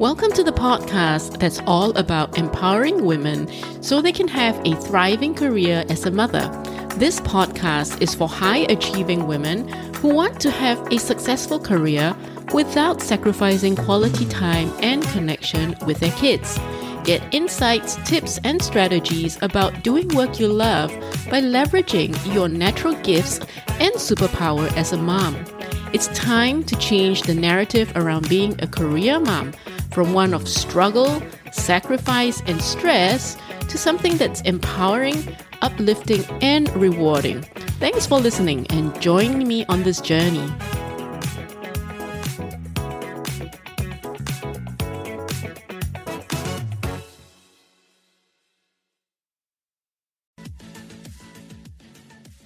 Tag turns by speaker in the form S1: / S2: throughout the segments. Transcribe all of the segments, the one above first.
S1: Welcome to the podcast that's all about empowering women so they can have a thriving career as a mother. This podcast is for high achieving women who want to have a successful career without sacrificing quality time and connection with their kids. Get insights, tips, and strategies about doing work you love by leveraging your natural gifts and superpower as a mom. It's time to change the narrative around being a career mom from one of struggle, sacrifice, and stress to something that's empowering, uplifting, and rewarding. Thanks for listening and joining me on this journey.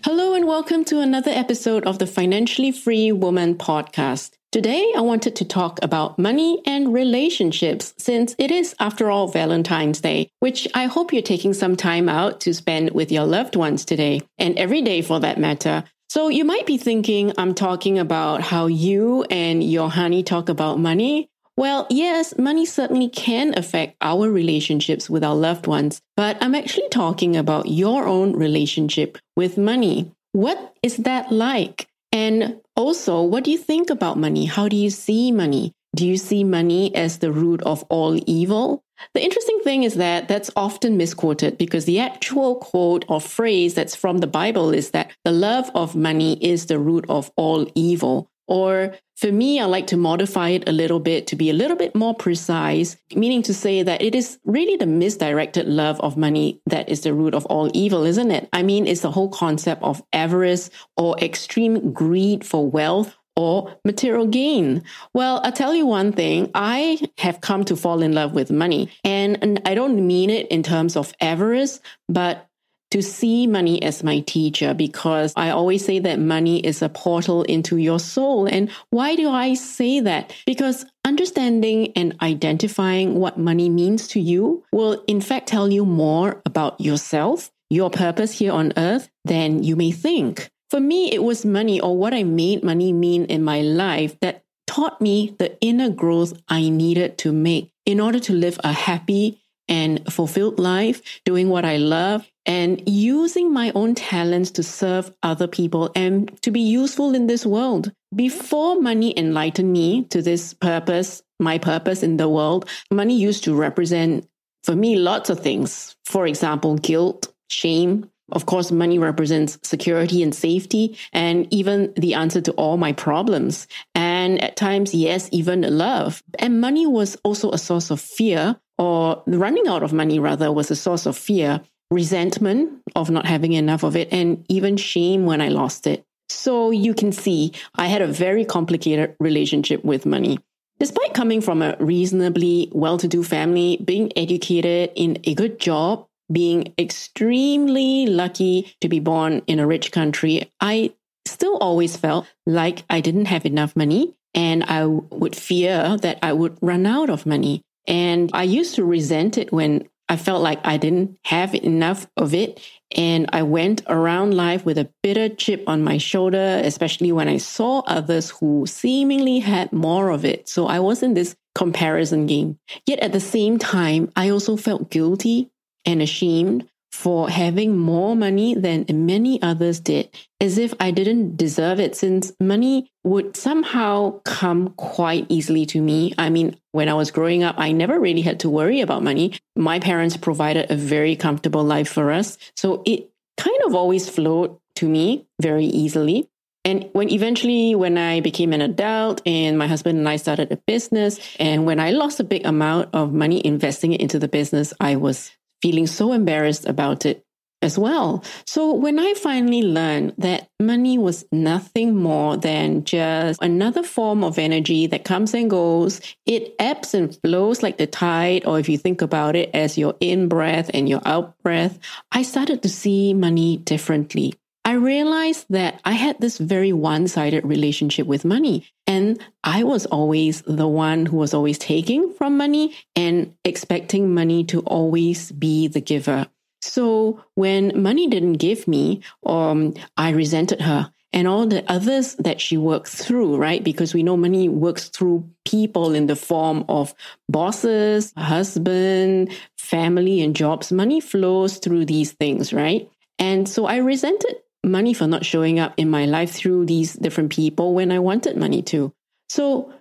S1: Hello, and welcome to another episode of the Financially Free Woman podcast. Today, I wanted to talk about money and relationships since it is, after all, Valentine's Day, which I hope you're taking some time out to spend with your loved ones today, and every day for that matter. So, you might be thinking I'm talking about how you and your honey talk about money. Well, yes, money certainly can affect our relationships with our loved ones, but I'm actually talking about your own relationship with money. What is that like? And also, what do you think about money? How do you see money? Do you see money as the root of all evil? The interesting thing is that that's often misquoted because the actual quote or phrase that's from the Bible is that the love of money is the root of all evil. Or for me, I like to modify it a little bit to be a little bit more precise, meaning to say that it is really the misdirected love of money that is the root of all evil, isn't it? I mean, it's the whole concept of avarice or extreme greed for wealth or material gain? Well, I'll tell you one thing. I have come to fall in love with money. And, and I don't mean it in terms of avarice, but to see money as my teacher because I always say that money is a portal into your soul. And why do I say that? Because understanding and identifying what money means to you will, in fact, tell you more about yourself, your purpose here on earth than you may think. For me, it was money or what I made money mean in my life that taught me the inner growth I needed to make in order to live a happy and fulfilled life, doing what I love, and using my own talents to serve other people and to be useful in this world. Before money enlightened me to this purpose, my purpose in the world, money used to represent, for me, lots of things. For example, guilt, shame. Of course, money represents security and safety, and even the answer to all my problems. And at times, yes, even love. And money was also a source of fear, or running out of money, rather, was a source of fear resentment of not having enough of it, and even shame when I lost it. So you can see I had a very complicated relationship with money. Despite coming from a reasonably well to do family, being educated in a good job, being extremely lucky to be born in a rich country, I still always felt like I didn't have enough money and I would fear that I would run out of money. And I used to resent it when I felt like I didn't have enough of it. And I went around life with a bitter chip on my shoulder, especially when I saw others who seemingly had more of it. So I was in this comparison game. Yet at the same time, I also felt guilty and ashamed for having more money than many others did, as if I didn't deserve it, since money would somehow come quite easily to me. I mean, when I was growing up, I never really had to worry about money. My parents provided a very comfortable life for us. So it kind of always flowed to me very easily. And when eventually, when I became an adult and my husband and I started a business, and when I lost a big amount of money investing it into the business, I was feeling so embarrassed about it as well. So when I finally learned that money was nothing more than just another form of energy that comes and goes, it ebbs and flows like the tide, or if you think about it as your in breath and your out breath, I started to see money differently. I realized that I had this very one sided relationship with money. And I was always the one who was always taking from money and expecting money to always be the giver. So when money didn't give me, um, I resented her and all the others that she worked through, right? Because we know money works through people in the form of bosses, husband, family, and jobs. Money flows through these things, right? And so I resented money for not showing up in my life through these different people when I wanted money to. So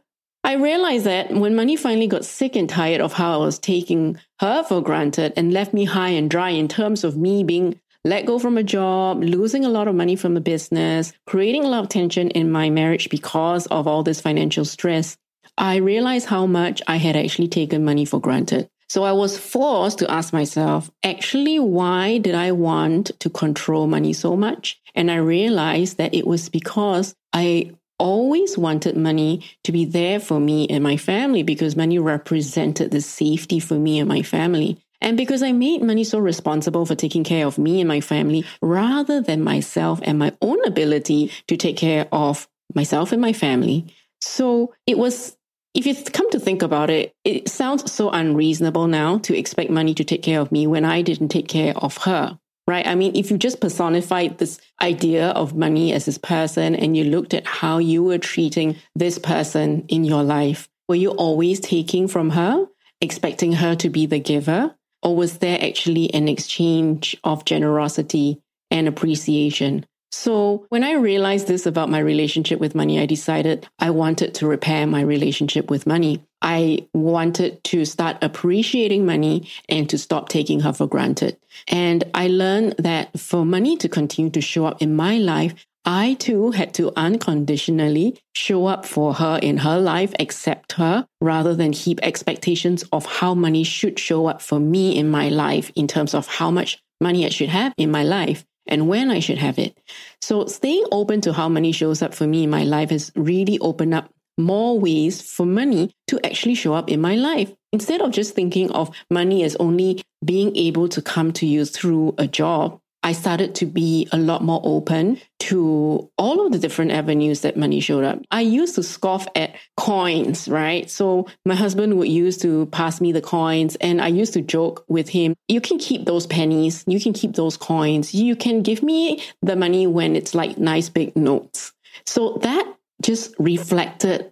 S1: I realized that when money finally got sick and tired of how I was taking her for granted and left me high and dry in terms of me being let go from a job, losing a lot of money from the business, creating a lot of tension in my marriage because of all this financial stress, I realized how much I had actually taken money for granted. So I was forced to ask myself, actually, why did I want to control money so much? And I realized that it was because I always wanted money to be there for me and my family because money represented the safety for me and my family. And because I made money so responsible for taking care of me and my family rather than myself and my own ability to take care of myself and my family. So it was, if you come to think about it, it sounds so unreasonable now to expect money to take care of me when I didn't take care of her. Right. I mean, if you just personified this idea of money as this person and you looked at how you were treating this person in your life, were you always taking from her, expecting her to be the giver? Or was there actually an exchange of generosity and appreciation? So when I realized this about my relationship with money, I decided I wanted to repair my relationship with money. I wanted to start appreciating money and to stop taking her for granted. And I learned that for money to continue to show up in my life, I too had to unconditionally show up for her in her life, accept her, rather than heap expectations of how money should show up for me in my life in terms of how much money I should have in my life and when I should have it. So staying open to how money shows up for me in my life has really opened up more ways for money to actually show up in my life. Instead of just thinking of money as only being able to come to you through a job, I started to be a lot more open to all of the different avenues that money showed up. I used to scoff at coins, right? So my husband would use to pass me the coins and I used to joke with him, you can keep those pennies, you can keep those coins, you can give me the money when it's like nice big notes. So that just reflected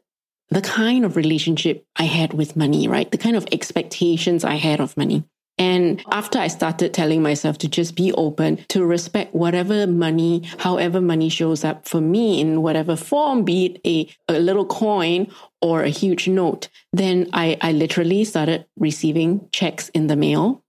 S1: the kind of relationship I had with money, right? The kind of expectations I had of money. And after I started telling myself to just be open to respect whatever money, however money shows up for me in whatever form, be it a, a little coin or a huge note, then I, I literally started receiving checks in the mail.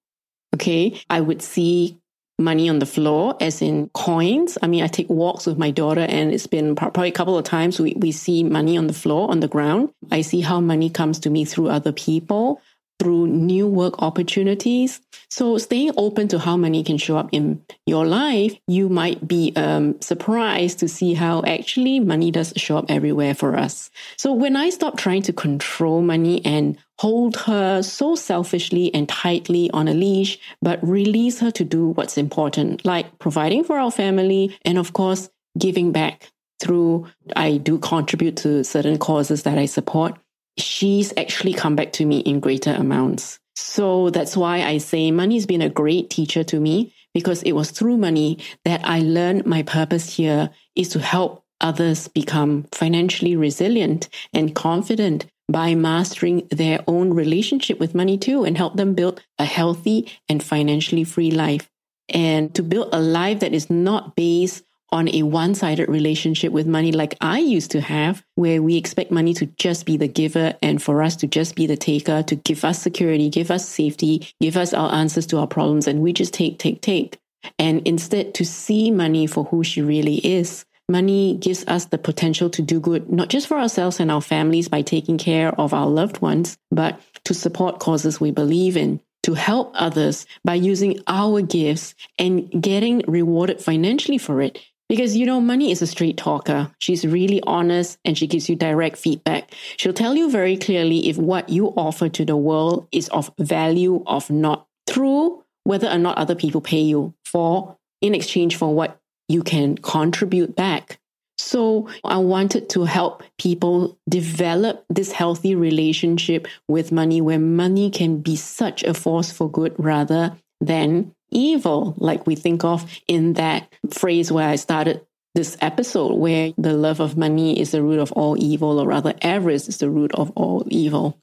S1: Okay. I would see money on the floor, as in coins. I mean, I take walks with my daughter, and it's been probably a couple of times we, we see money on the floor, on the ground. I see how money comes to me through other people through new work opportunities. So staying open to how money can show up in your life, you might be um, surprised to see how actually money does show up everywhere for us. So when I stopped trying to control money and hold her so selfishly and tightly on a leash, but release her to do what's important, like providing for our family and of course, giving back through I do contribute to certain causes that I support she's actually come back to me in greater amounts. So that's why I say money's been a great teacher to me because it was through money that I learned my purpose here is to help others become financially resilient and confident by mastering their own relationship with money too and help them build a healthy and financially free life. And to build a life that is not based on a one sided relationship with money like I used to have, where we expect money to just be the giver and for us to just be the taker, to give us security, give us safety, give us our answers to our problems, and we just take, take, take. And instead, to see money for who she really is. Money gives us the potential to do good, not just for ourselves and our families by taking care of our loved ones, but to support causes we believe in to help others by using our gifts and getting rewarded financially for it because, you know, money is a straight talker. She's really honest and she gives you direct feedback. She'll tell you very clearly if what you offer to the world is of value, of not through whether or not other people pay you for in exchange for what you can contribute back. So I wanted to help people develop this healthy relationship with money where money can be such a force for good rather than evil, like we think of in that phrase where I started this episode where the love of money is the root of all evil, or rather, avarice is the root of all evil.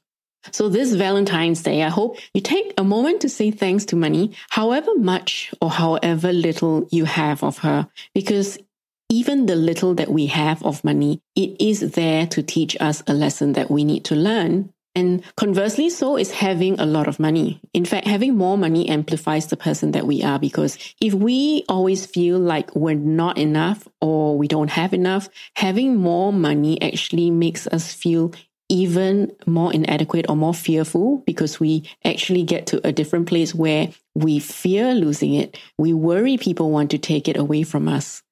S1: So this Valentine's Day, I hope you take a moment to say thanks to money, however much or however little you have of her, because even the little that we have of money, it is there to teach us a lesson that we need to learn. And conversely, so is having a lot of money. In fact, having more money amplifies the person that we are because if we always feel like we're not enough or we don't have enough, having more money actually makes us feel even more inadequate or more fearful because we actually get to a different place where we fear losing it. We worry people want to take it away from us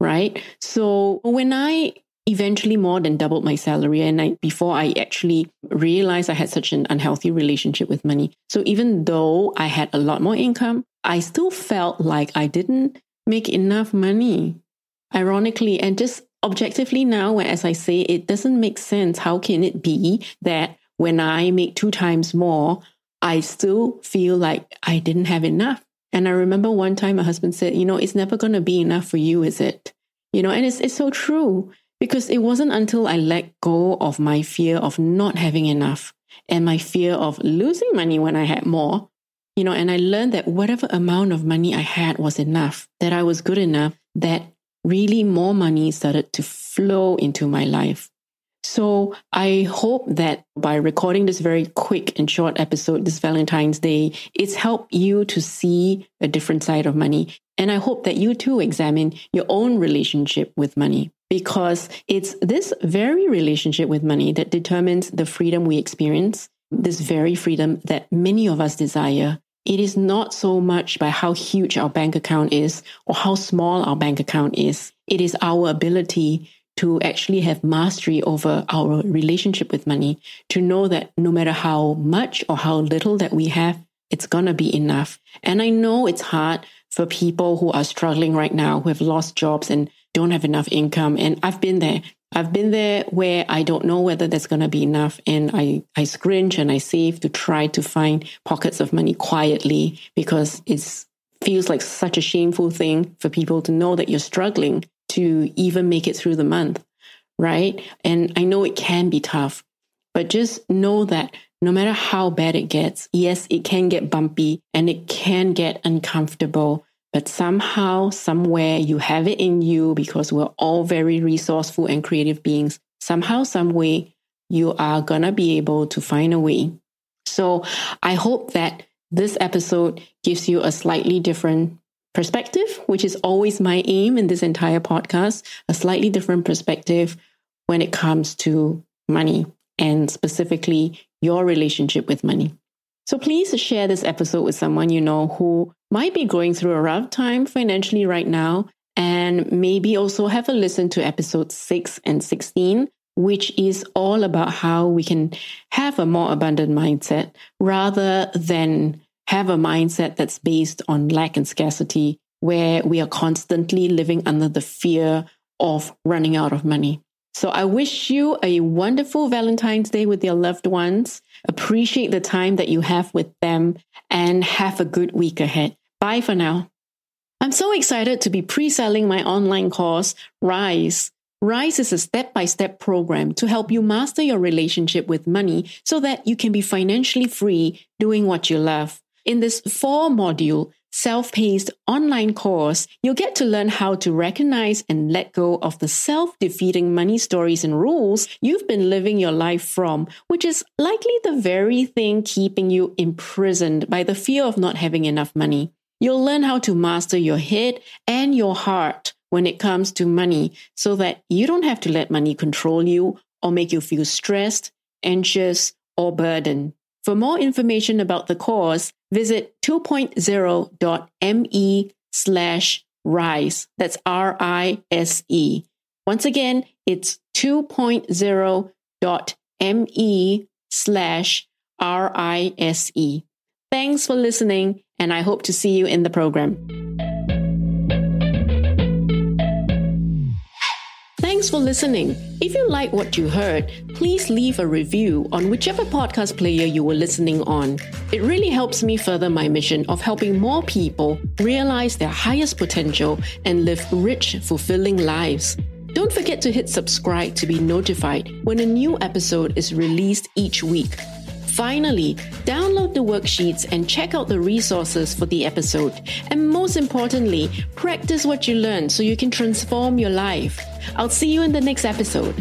S1: right? So when I eventually more than doubled my salary and I, before I actually realized I had such an unhealthy relationship with money. So even though I had a lot more income, I still felt like I didn't make enough money. Ironically, and just objectively now, as I say, it doesn't make sense. How can it be that when I make two times more, I still feel like I didn't have enough? And I remember one time my husband said, you know, it's never going to be enough for you, is it? You know, and it's, it's so true because it wasn't until I let go of my fear of not having enough and my fear of losing money when I had more, you know, and I learned that whatever amount of money I had was enough, that I was good enough, that really more money started to flow into my life. So I hope that by recording this very quick and short episode this Valentine's Day, it's helped you to see a different side of money. And I hope that you too examine your own relationship with money because it's this very relationship with money that determines the freedom we experience, this very freedom that many of us desire. It is not so much by how huge our bank account is or how small our bank account is. It is our ability to actually have mastery over our relationship with money, to know that no matter how much or how little that we have, it's going to be enough. And I know it's hard for people who are struggling right now, who have lost jobs and don't have enough income. And I've been there. I've been there where I don't know whether there's going to be enough. And I, I scringe and I save to try to find pockets of money quietly because it feels like such a shameful thing for people to know that you're struggling to even make it through the month, right? And I know it can be tough, but just know that no matter how bad it gets, yes, it can get bumpy and it can get uncomfortable, but somehow, somewhere you have it in you because we're all very resourceful and creative beings. Somehow, some way, you are gonna be able to find a way. So I hope that this episode gives you a slightly different perspective, which is always my aim in this entire podcast, a slightly different perspective when it comes to money and specifically your relationship with money. So please share this episode with someone you know who might be going through a rough time financially right now and maybe also have a listen to episode 6 and 16 which is all about how we can have a more abundant mindset rather than have a mindset that's based on lack and scarcity, where we are constantly living under the fear of running out of money. So I wish you a wonderful Valentine's Day with your loved ones. Appreciate the time that you have with them and have a good week ahead. Bye for now. I'm so excited to be pre selling my online course, Rise. Rise is a step by step program to help you master your relationship with money so that you can be financially free doing what you love. In this four module, self paced online course, you'll get to learn how to recognize and let go of the self defeating money stories and rules you've been living your life from, which is likely the very thing keeping you imprisoned by the fear of not having enough money. You'll learn how to master your head and your heart when it comes to money so that you don't have to let money control you or make you feel stressed, anxious, or burdened. For more information about the course, visit 2.0.me slash rise. That's R I S E. Once again, it's 2.0.me slash R I S E. Thanks for listening, and I hope to see you in the program. Thanks for listening. If you like what you heard, please leave a review on whichever podcast player you were listening on. It really helps me further my mission of helping more people realize their highest potential and live rich, fulfilling lives. Don't forget to hit subscribe to be notified when a new episode is released each week. Finally, download the worksheets and check out the resources for the episode. And most importantly, practice what you learn so you can transform your life. I'll see you in the next episode.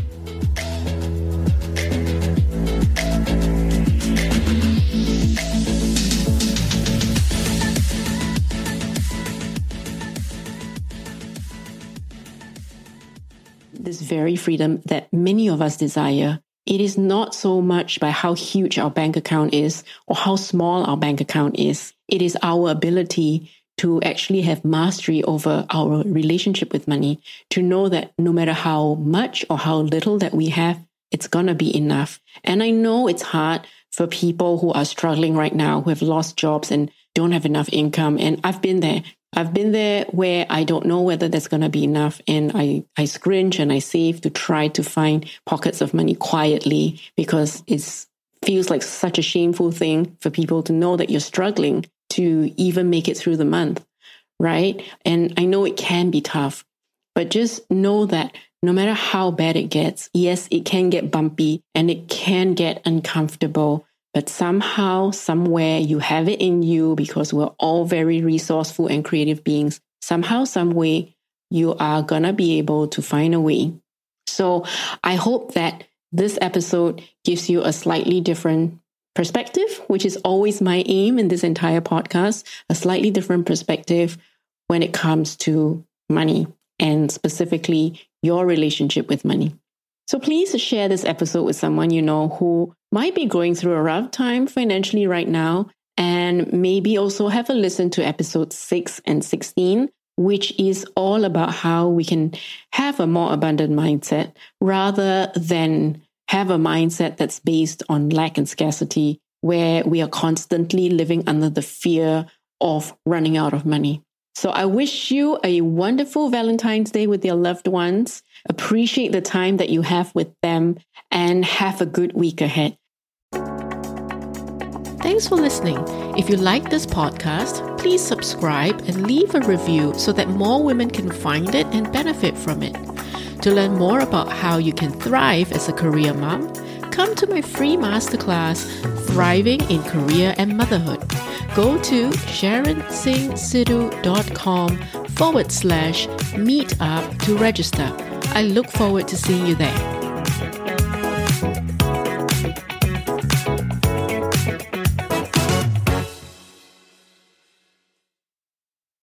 S1: This very freedom that many of us desire it is not so much by how huge our bank account is or how small our bank account is. It is our ability to actually have mastery over our relationship with money, to know that no matter how much or how little that we have, it's going to be enough. And I know it's hard for people who are struggling right now, who have lost jobs and don't have enough income. And I've been there. I've been there where I don't know whether there's going to be enough. And I, I scringe and I save to try to find pockets of money quietly because it feels like such a shameful thing for people to know that you're struggling to even make it through the month. Right. And I know it can be tough, but just know that no matter how bad it gets, yes, it can get bumpy and it can get uncomfortable but somehow, somewhere, you have it in you because we're all very resourceful and creative beings. Somehow, some way, you are gonna be able to find a way. So I hope that this episode gives you a slightly different perspective, which is always my aim in this entire podcast, a slightly different perspective when it comes to money and specifically your relationship with money. So please share this episode with someone you know who might be going through a rough time financially right now. And maybe also have a listen to episode 6 and 16, which is all about how we can have a more abundant mindset rather than have a mindset that's based on lack and scarcity, where we are constantly living under the fear of running out of money. So I wish you a wonderful Valentine's Day with your loved ones. Appreciate the time that you have with them and have a good week ahead. Thanks for listening. If you like this podcast, please subscribe and leave a review so that more women can find it and benefit from it. To learn more about how you can thrive as a career mom, come to my free masterclass, Thriving in Career and Motherhood. Go to sharonsinghsidhu.com forward slash meetup to register. I look forward to seeing you there.